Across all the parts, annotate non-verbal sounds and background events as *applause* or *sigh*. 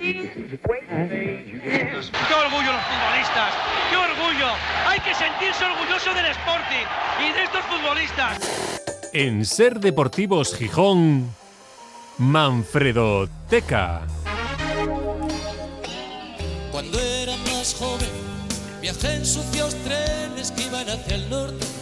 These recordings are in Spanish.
¡Qué orgullo los futbolistas! ¡Qué orgullo! Hay que sentirse orgulloso del Sporting y de estos futbolistas. En Ser Deportivos Gijón, Manfredo Teca. Cuando era más joven, viajé en sucios trenes que iban hacia el norte.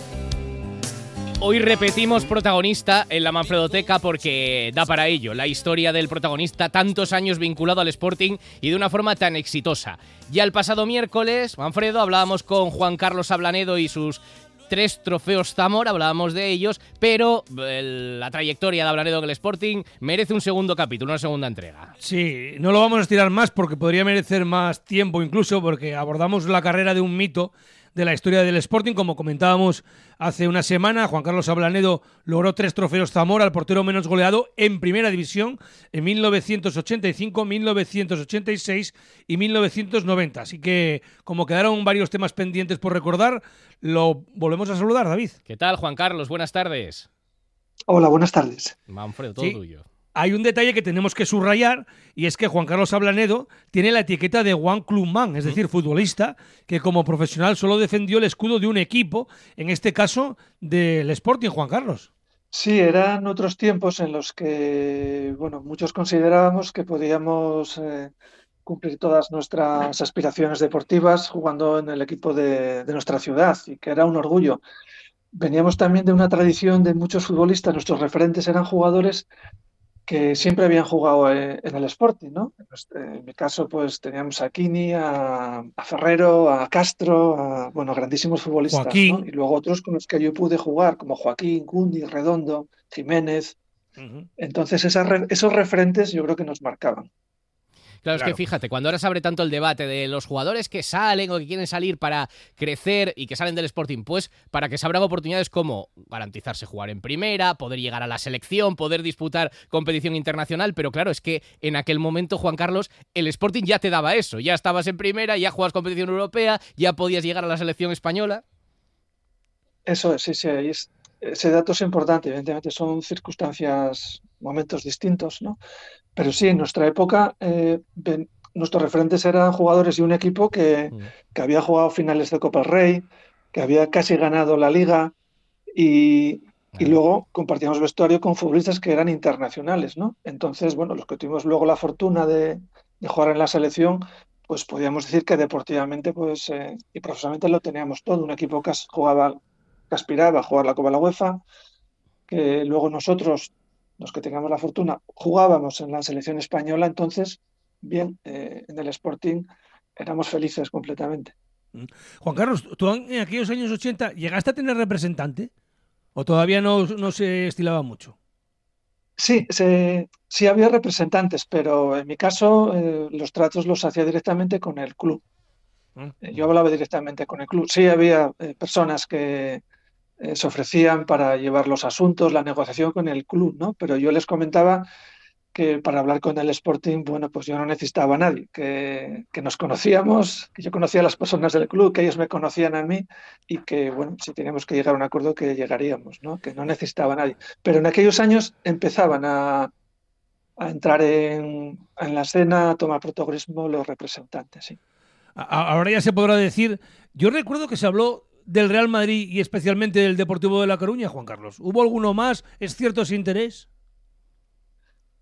Hoy repetimos protagonista en la Manfredoteca porque da para ello la historia del protagonista tantos años vinculado al Sporting y de una forma tan exitosa. Ya el pasado miércoles, Manfredo, hablábamos con Juan Carlos Ablanedo y sus tres trofeos Zamor, hablábamos de ellos, pero la trayectoria de Ablanedo en el Sporting merece un segundo capítulo, una segunda entrega. Sí, no lo vamos a estirar más porque podría merecer más tiempo incluso porque abordamos la carrera de un mito de la historia del Sporting. Como comentábamos hace una semana, Juan Carlos Ablanedo logró tres trofeos Zamora, el portero menos goleado en primera división en 1985, 1986 y 1990. Así que como quedaron varios temas pendientes por recordar, lo volvemos a saludar, David. ¿Qué tal, Juan Carlos? Buenas tardes. Hola, buenas tardes. Manfredo, todo Sí. tuyo. Hay un detalle que tenemos que subrayar y es que Juan Carlos Ablanedo tiene la etiqueta de One Clubman, es decir, futbolista que como profesional solo defendió el escudo de un equipo, en este caso del Sporting, Juan Carlos. Sí, eran otros tiempos en los que, bueno, muchos considerábamos que podíamos eh, cumplir todas nuestras aspiraciones deportivas jugando en el equipo de, de nuestra ciudad y que era un orgullo. Veníamos también de una tradición de muchos futbolistas, nuestros referentes eran jugadores que siempre habían jugado eh, en el Sporting, ¿no? En mi caso, pues teníamos a Kini, a, a Ferrero, a Castro, a, bueno, grandísimos futbolistas, ¿no? Y luego otros con los que yo pude jugar, como Joaquín, Cundi, Redondo, Jiménez. Entonces, esas esos referentes yo creo que nos marcaban. Claro, es que fíjate, cuando ahora se abre tanto el debate de los jugadores que salen o que quieren salir para crecer y que salen del Sporting, pues para que se abran oportunidades como garantizarse jugar en primera, poder llegar a la selección, poder disputar competición internacional, pero claro, es que en aquel momento, Juan Carlos, el Sporting ya te daba eso, ya estabas en primera, ya jugabas competición europea, ya podías llegar a la selección española. Eso es, sí, sí, ahí es- ese dato es importante. Evidentemente son circunstancias, momentos distintos, ¿no? Pero sí, en nuestra época, eh, nuestros referentes eran jugadores de un equipo que, que había jugado finales de Copa Rey, que había casi ganado la liga y, y luego compartíamos vestuario con futbolistas que eran internacionales, ¿no? Entonces, bueno, los que tuvimos luego la fortuna de, de jugar en la selección, pues podíamos decir que deportivamente pues, eh, y profesionalmente lo teníamos todo. Un equipo que as- jugaba, que aspiraba a jugar la Copa de la UEFA, que luego nosotros, los que tengamos la fortuna, jugábamos en la selección española, entonces, bien, eh, en el Sporting éramos felices completamente. Juan Carlos, ¿tú en aquellos años 80 llegaste a tener representante? ¿O todavía no, no se estilaba mucho? Sí, se- sí había representantes, pero en mi caso eh, los tratos los hacía directamente con el club. Eh, Yo hablaba directamente con el club. Sí había eh, personas que eh, se ofrecían para llevar los asuntos, la negociación con el club, ¿no? Pero yo les comentaba que para hablar con el Sporting, bueno, pues yo no necesitaba a nadie, que, que nos conocíamos, que yo conocía a las personas del club, que ellos me conocían a mí y que, bueno, si teníamos que llegar a un acuerdo, que llegaríamos, ¿no? Que no necesitaba a nadie. Pero en aquellos años empezaban a, a entrar en, en la escena, a tomar protagonismo los representantes, sí. Ahora ya se podrá decir. Yo recuerdo que se habló del Real Madrid y especialmente del Deportivo de La Coruña, Juan Carlos. ¿Hubo alguno más? ¿Es cierto ese interés?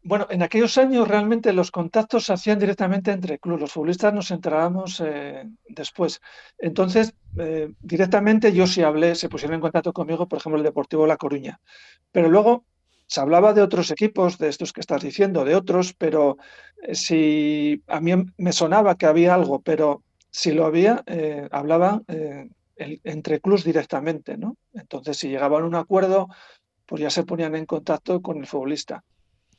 Bueno, en aquellos años realmente los contactos se hacían directamente entre clubes. Los futbolistas nos enterábamos eh, después. Entonces, eh, directamente yo sí hablé, se pusieron en contacto conmigo, por ejemplo, el Deportivo de La Coruña. Pero luego se hablaba de otros equipos, de estos que estás diciendo, de otros, pero eh, si a mí me sonaba que había algo, pero si lo había, hablaban eh, el- entre clubes directamente, ¿no? Entonces, si llegaban a un acuerdo, pues ya se ponían en contacto con el futbolista.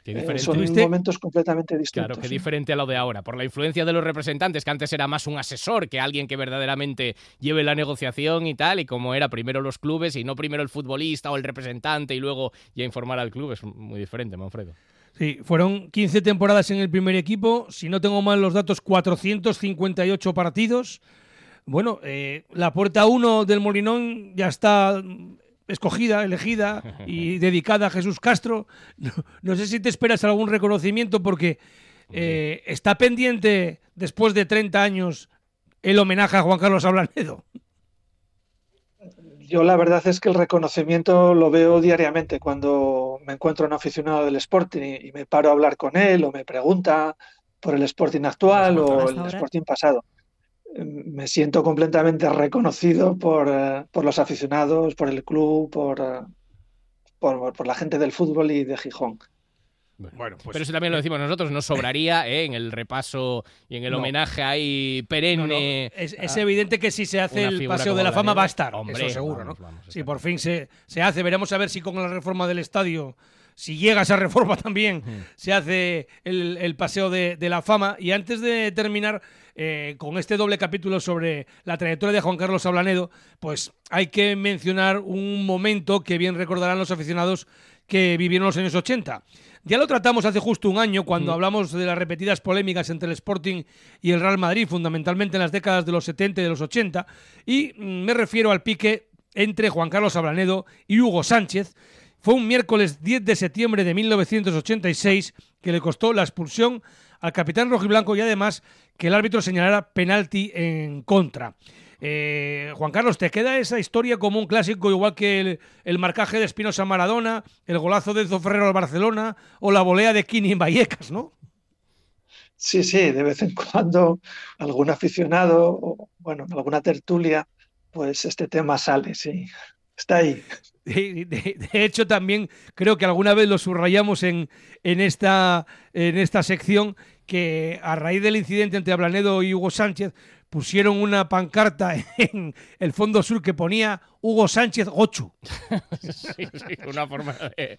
Qué Eh, diferente. son ¿Viste? momentos completamente distintos. Claro, qué sí. diferente a lo de ahora, por la influencia de los representantes, que antes era más un asesor que alguien que verdaderamente lleve la negociación y tal, y como era primero los clubes y no primero el futbolista o el representante y luego ya informar al club, es muy diferente, Manfredo. Sí, fueron 15 temporadas en el primer equipo. Si no tengo mal los datos, 458 partidos. Bueno, eh, la puerta 1 del Molinón ya está mm, escogida, elegida y *laughs* dedicada a Jesús Castro. No, no sé si te esperas algún reconocimiento porque Eh, ¿Está pendiente, después de 30 años, el homenaje a Juan Carlos Ablanedo? Yo la verdad es que el reconocimiento lo veo diariamente cuando me encuentro un aficionado del Sporting y, me paro a hablar con él o me pregunta por el Sporting actual o el Sporting pasado. Me siento completamente reconocido por, eh, por los aficionados, por el club, por, eh, por, por la gente del fútbol y de Gijón. Bueno, pues... Pero eso también lo decimos nosotros, nos sobraría *laughs* ¿eh? en el repaso y en el homenaje ahí perenne. Es, evidente que si se hace el paseo de la fama va a estar, Hombre, eso seguro, ¿no? si por fin se, se hace, veremos a ver si con la reforma del estadio si llega esa reforma *laughs* también, se hace el, paseo de, la fama. Y antes de terminar eh, con este doble capítulo sobre la trayectoria de Juan Carlos Ablanedo, pues hay que mencionar un momento que bien recordarán los aficionados que vivieron los años 80. Ya lo tratamos hace justo un año cuando hablamos de las repetidas polémicas entre el Sporting y el Real Madrid, fundamentalmente en las décadas de los 70 y de los 80, y mm, me refiero al pique entre Juan Carlos Ablanedo y Hugo Sánchez. Fue un miércoles 10 de septiembre de 1986 que le costó la expulsión al capitán rojiblanco y además que el árbitro señalara penalti en contra. Eh, Juan Carlos, ¿te queda esa historia como un clásico, igual que el, marcaje de Espinosa Maradona, el golazo de Enzo al Barcelona o la volea de Kini en Vallecas, no? Sí, sí, de vez en cuando algún aficionado o, bueno, alguna tertulia, pues este tema sale, sí, está ahí. De, hecho, también creo que alguna vez lo subrayamos en, en, esta, en esta sección que a raíz del incidente entre Ablanedo y Hugo Sánchez, pusieron una pancarta *laughs* en el fondo sur que ponía Hugo Sánchez Gochu. una forma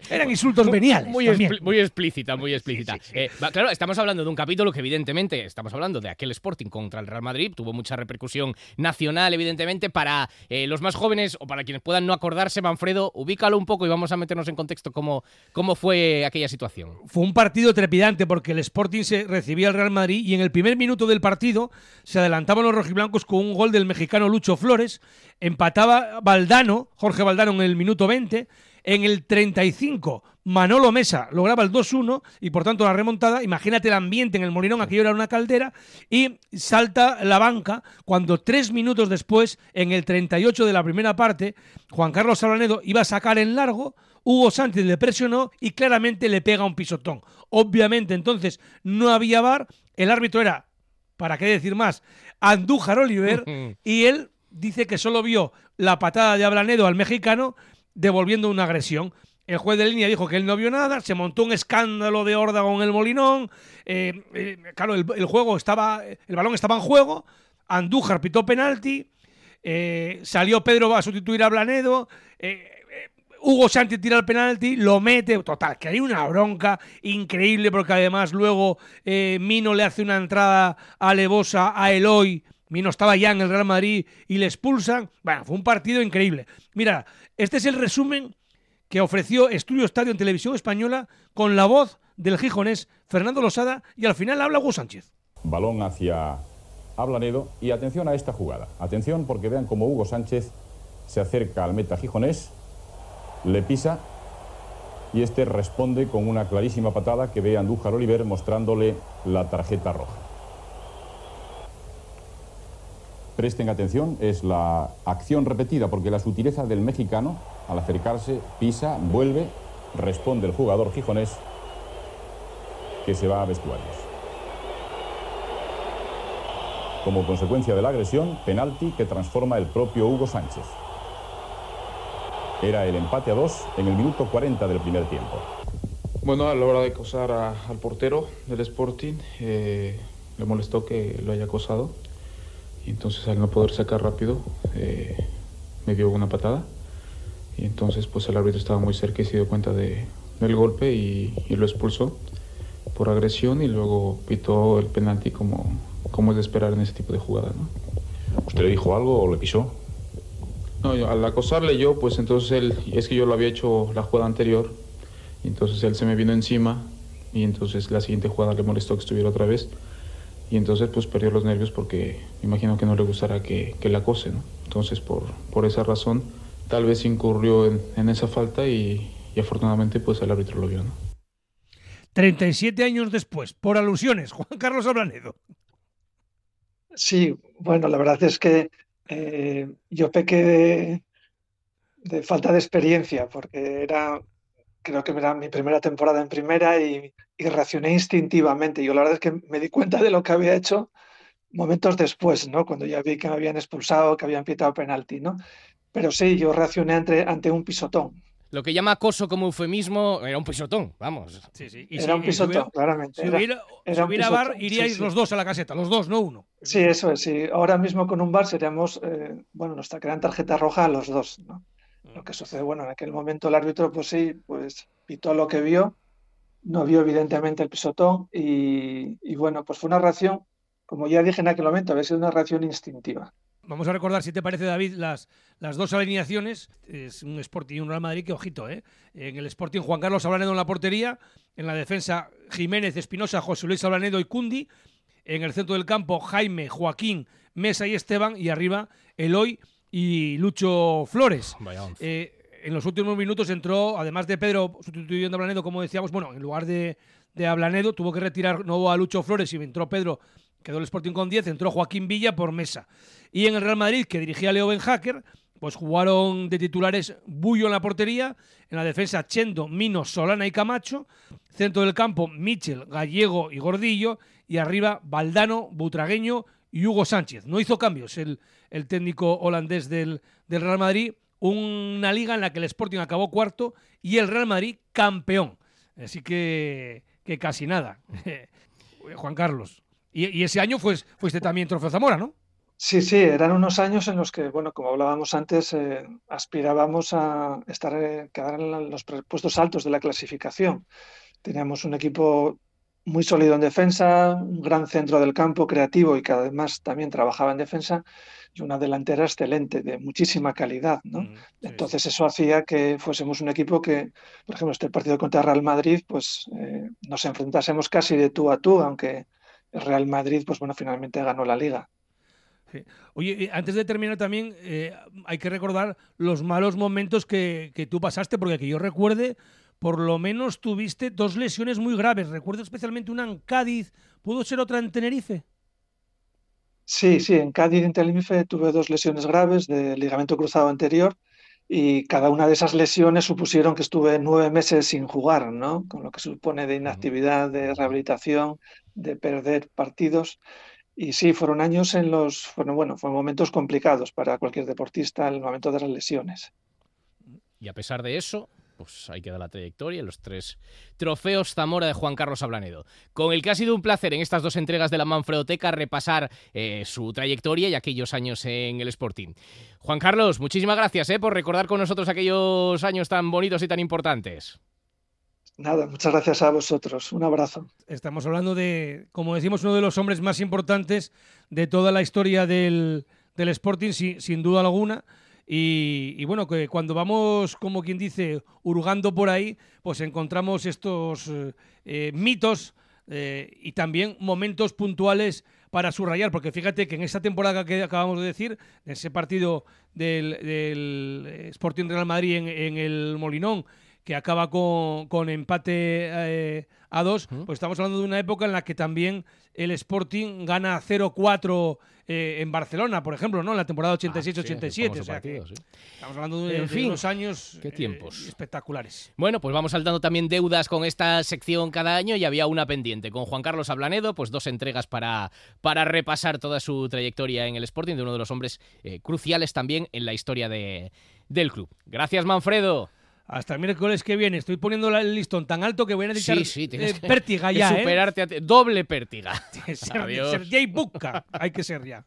Eran insultos veniales. Muy, muy explícita, muy explícita. Eh, claro, estamos hablando de un capítulo que evidentemente estamos hablando de aquel Sporting contra el Real Madrid, tuvo mucha repercusión nacional, evidentemente, para eh, los más jóvenes o para quienes puedan no acordarse, Manfredo, ubícalo un poco y vamos a meternos en contexto cómo, cómo fue aquella situación. Fue un partido trepidante porque el Sporting se recibía al Real Madrid y en el primer minuto del partido se adelantaban los rojiblancos con un gol del mexicano Lucho Flores, empataba Valdano, Jorge Valdano en el minuto 20, en el 35 Manolo Mesa. Lograba el 2-1 y por tanto la remontada, imagínate el ambiente en el Molinón, aquello era una caldera, y salta la banca cuando tres minutos después, en el 38 de la primera parte, Juan Carlos Sablanedo iba a sacar en largo, Hugo Sánchez le presionó y claramente le pega un pisotón. Obviamente entonces no había bar, el árbitro era, ¿para qué decir más? Andújar Oliver. Y él dice que solo vio la patada de Ablanedo al mexicano devolviendo una agresión. El juez de línea dijo que él no vio nada, se montó un escándalo de órdago en el Molinón. Eh, eh, claro, el, juego estaba, el balón estaba en juego. Andújar pitó penalti. Eh, salió Pedro a sustituir a Blanedo. Hugo Sánchez tira el penalti, lo mete. Total, que hay una bronca increíble porque además luego Mino le hace una entrada alevosa a Eloy Mino estaba ya en el Real Madrid y le expulsan. Bueno, fue un partido increíble. Mira, este es el resumen que ofreció Estudio Estadio en Televisión Española con la voz del gijonés Fernando Losada y al final habla Hugo Sánchez. Balón hacia Ablanedo y atención a esta jugada. Atención porque vean cómo Hugo Sánchez se acerca al meta gijonés, le pisa y este responde con una clarísima patada que ve Andújar Oliver mostrándole la tarjeta roja. presten atención, es la acción repetida, porque la sutileza del mexicano, al acercarse, pisa, vuelve, responde el jugador gijonés que se va a vestuarios. Como consecuencia de la agresión, penalti que transforma el propio Hugo Sánchez. Era el empate a dos en el minuto 40 del primer tiempo. Bueno, a la hora de acosar al portero del Sporting, eh, le molestó que lo haya acosado y entonces al no poder sacar rápido, eh, me dio una patada. Y entonces pues el árbitro estaba muy cerca y se dio cuenta de, del golpe y, lo expulsó por agresión y luego pitó el penalti como, como es de esperar en ese tipo de jugadas. ¿no? ¿Usted le dijo algo o le pisó? No, al acosarle yo, pues entonces él, es que yo lo había hecho la jugada anterior, y entonces él se me vino encima y entonces la siguiente jugada le molestó que estuviera otra vez y entonces pues perdió los nervios porque me imagino que no le gustará que, que la acose, ¿no? Entonces por, por esa razón tal vez incurrió en, esa falta y, afortunadamente pues el árbitro lo vio, ¿no? 37 años después, por alusiones, *laughs* Juan Carlos Ablanedo. Sí, bueno, la verdad es que eh, yo pequé de, de falta de experiencia, porque era, creo que era mi primera temporada en primera y, y reaccioné instintivamente. Yo la verdad es que me di cuenta de lo que había hecho momentos después, ¿no? Cuando ya vi que me habían expulsado, que habían pitado penalti, ¿no? Pero sí, yo reaccioné ante, ante un pisotón. Lo que llama acoso como eufemismo era un pisotón, vamos. Sí, sí. Era un pisotón, si hubiera, claramente. Si Era- hubiera, era si un hubiera pisotón, bar, iríais sí. los dos a la caseta, los dos, no uno. Sí, eso es. Sí. Ahora mismo con un bar seríamos, eh, bueno, nos sacarían tarjeta roja a los dos, ¿no? Lo que sucede, bueno, en aquel momento el árbitro, pues sí, pues pitó lo que vio, no vio evidentemente el pisotón y, y bueno, pues fue una reacción, como ya dije en aquel momento, había sido una reacción instintiva. Vamos a recordar, si te parece, David, las, las dos alineaciones. Es un Sporting y un Real Madrid que, ojito, ¿eh? En el Sporting, Juan Carlos Ablanedo en la portería. En la defensa, Jiménez, Espinosa, José Luis Ablanedo y Cundi. En el centro del campo, Jaime, Joaquín, Mesa y Esteban. Y arriba, Eloy y Lucho Flores. Eh, en los últimos minutos entró, además de Pedro sustituyendo a Ablanedo, como decíamos, bueno, en lugar de, de Ablanedo, tuvo que retirar no a Lucho Flores y entró Pedro, quedó el Sporting con 10, entró Joaquín Villa por mesa. Y en el Real Madrid, que dirigía Leo Ben pues jugaron de titulares Bullo en la portería, en la defensa Chendo, Mino, Solana y Camacho, centro del campo Michel, Gallego y Gordillo, y arriba Valdano, Butragueño y Hugo Sánchez. No hizo cambios el, el técnico holandés del, del Real Madrid, una liga en la que el Sporting acabó cuarto y el Real Madrid campeón. Así que, que casi nada. *laughs* Juan Carlos. Y, y ese año pues, fuiste también Trofeo Zamora, ¿no? Sí, sí, eran unos años en los que, bueno, como hablábamos antes, eh, aspirábamos a estar, eh, quedar en los puestos altos de la clasificación. Teníamos un equipo muy sólido en defensa, un gran centro del campo creativo y que además también trabajaba en defensa y una delantera excelente, de muchísima calidad, ¿no? Mm, sí, Entonces eso hacía que fuésemos un equipo que, por ejemplo, este partido contra Real Madrid, pues eh, nos enfrentásemos casi de tú a tú, aunque Real Madrid, pues bueno, finalmente ganó la liga. Sí. Oye, y antes de terminar también eh, hay que recordar los malos momentos que, que tú pasaste, porque que yo recuerde, por lo menos tuviste dos lesiones muy graves. Recuerdo especialmente una en Cádiz, ¿pudo ser otra en Tenerife? Sí, sí, en Cádiz, en Tenerife, tuve dos lesiones graves de ligamento cruzado anterior y cada una de esas lesiones supusieron que estuve nueve meses sin jugar, ¿no? Con lo que supone de inactividad, de rehabilitación, de perder partidos. Y sí, fueron años en los, fueron, bueno, fueron momentos complicados para cualquier deportista el momento de las lesiones. Y a pesar de eso, pues ahí queda la trayectoria, los tres trofeos Zamora de Juan Carlos Ablanedo. Con el que ha sido un placer en estas dos entregas de la Manfredoteca repasar eh, su trayectoria y aquellos años en el Sporting. Juan Carlos, muchísimas gracias eh, por recordar con nosotros aquellos años tan bonitos y tan importantes. Nada, muchas gracias a vosotros. Un abrazo. Estamos hablando de, como decimos, uno de los hombres más importantes de toda la historia del, del Sporting, si- sin duda alguna. Y, bueno, que cuando vamos, como quien dice, hurgando por ahí, pues encontramos estos eh, eh, mitos eh, y también momentos puntuales para subrayar, porque fíjate que en esta temporada que acabamos de decir, en ese partido del, del Sporting Real Madrid en, en el Molinón, que acaba con, con empate eh, a dos, pues estamos hablando de una época en la que también el Sporting gana 0-4 eh, en Barcelona, por ejemplo, ¿no? En la temporada Ah, sí, 86-87. o sea sí. estamos hablando de, En de fin, unos años qué eh, tiempos. espectaculares. Bueno, pues vamos saltando también deudas con esta sección cada año y había una pendiente con Juan Carlos Ablanedo, pues dos entregas para, para repasar toda su trayectoria en el Sporting, de uno de los hombres eh, cruciales también en la historia de, del club. Gracias, Manfredo. Hasta el miércoles que viene. Estoy poniendo el listón tan alto que voy a necesitar Sí, sí, tienes eh, pértiga que ya, *laughs* ¿eh? superarte a ti- doble pértiga. *laughs* Ser- Adiós. Sergei Bukka. Hay que ser ya.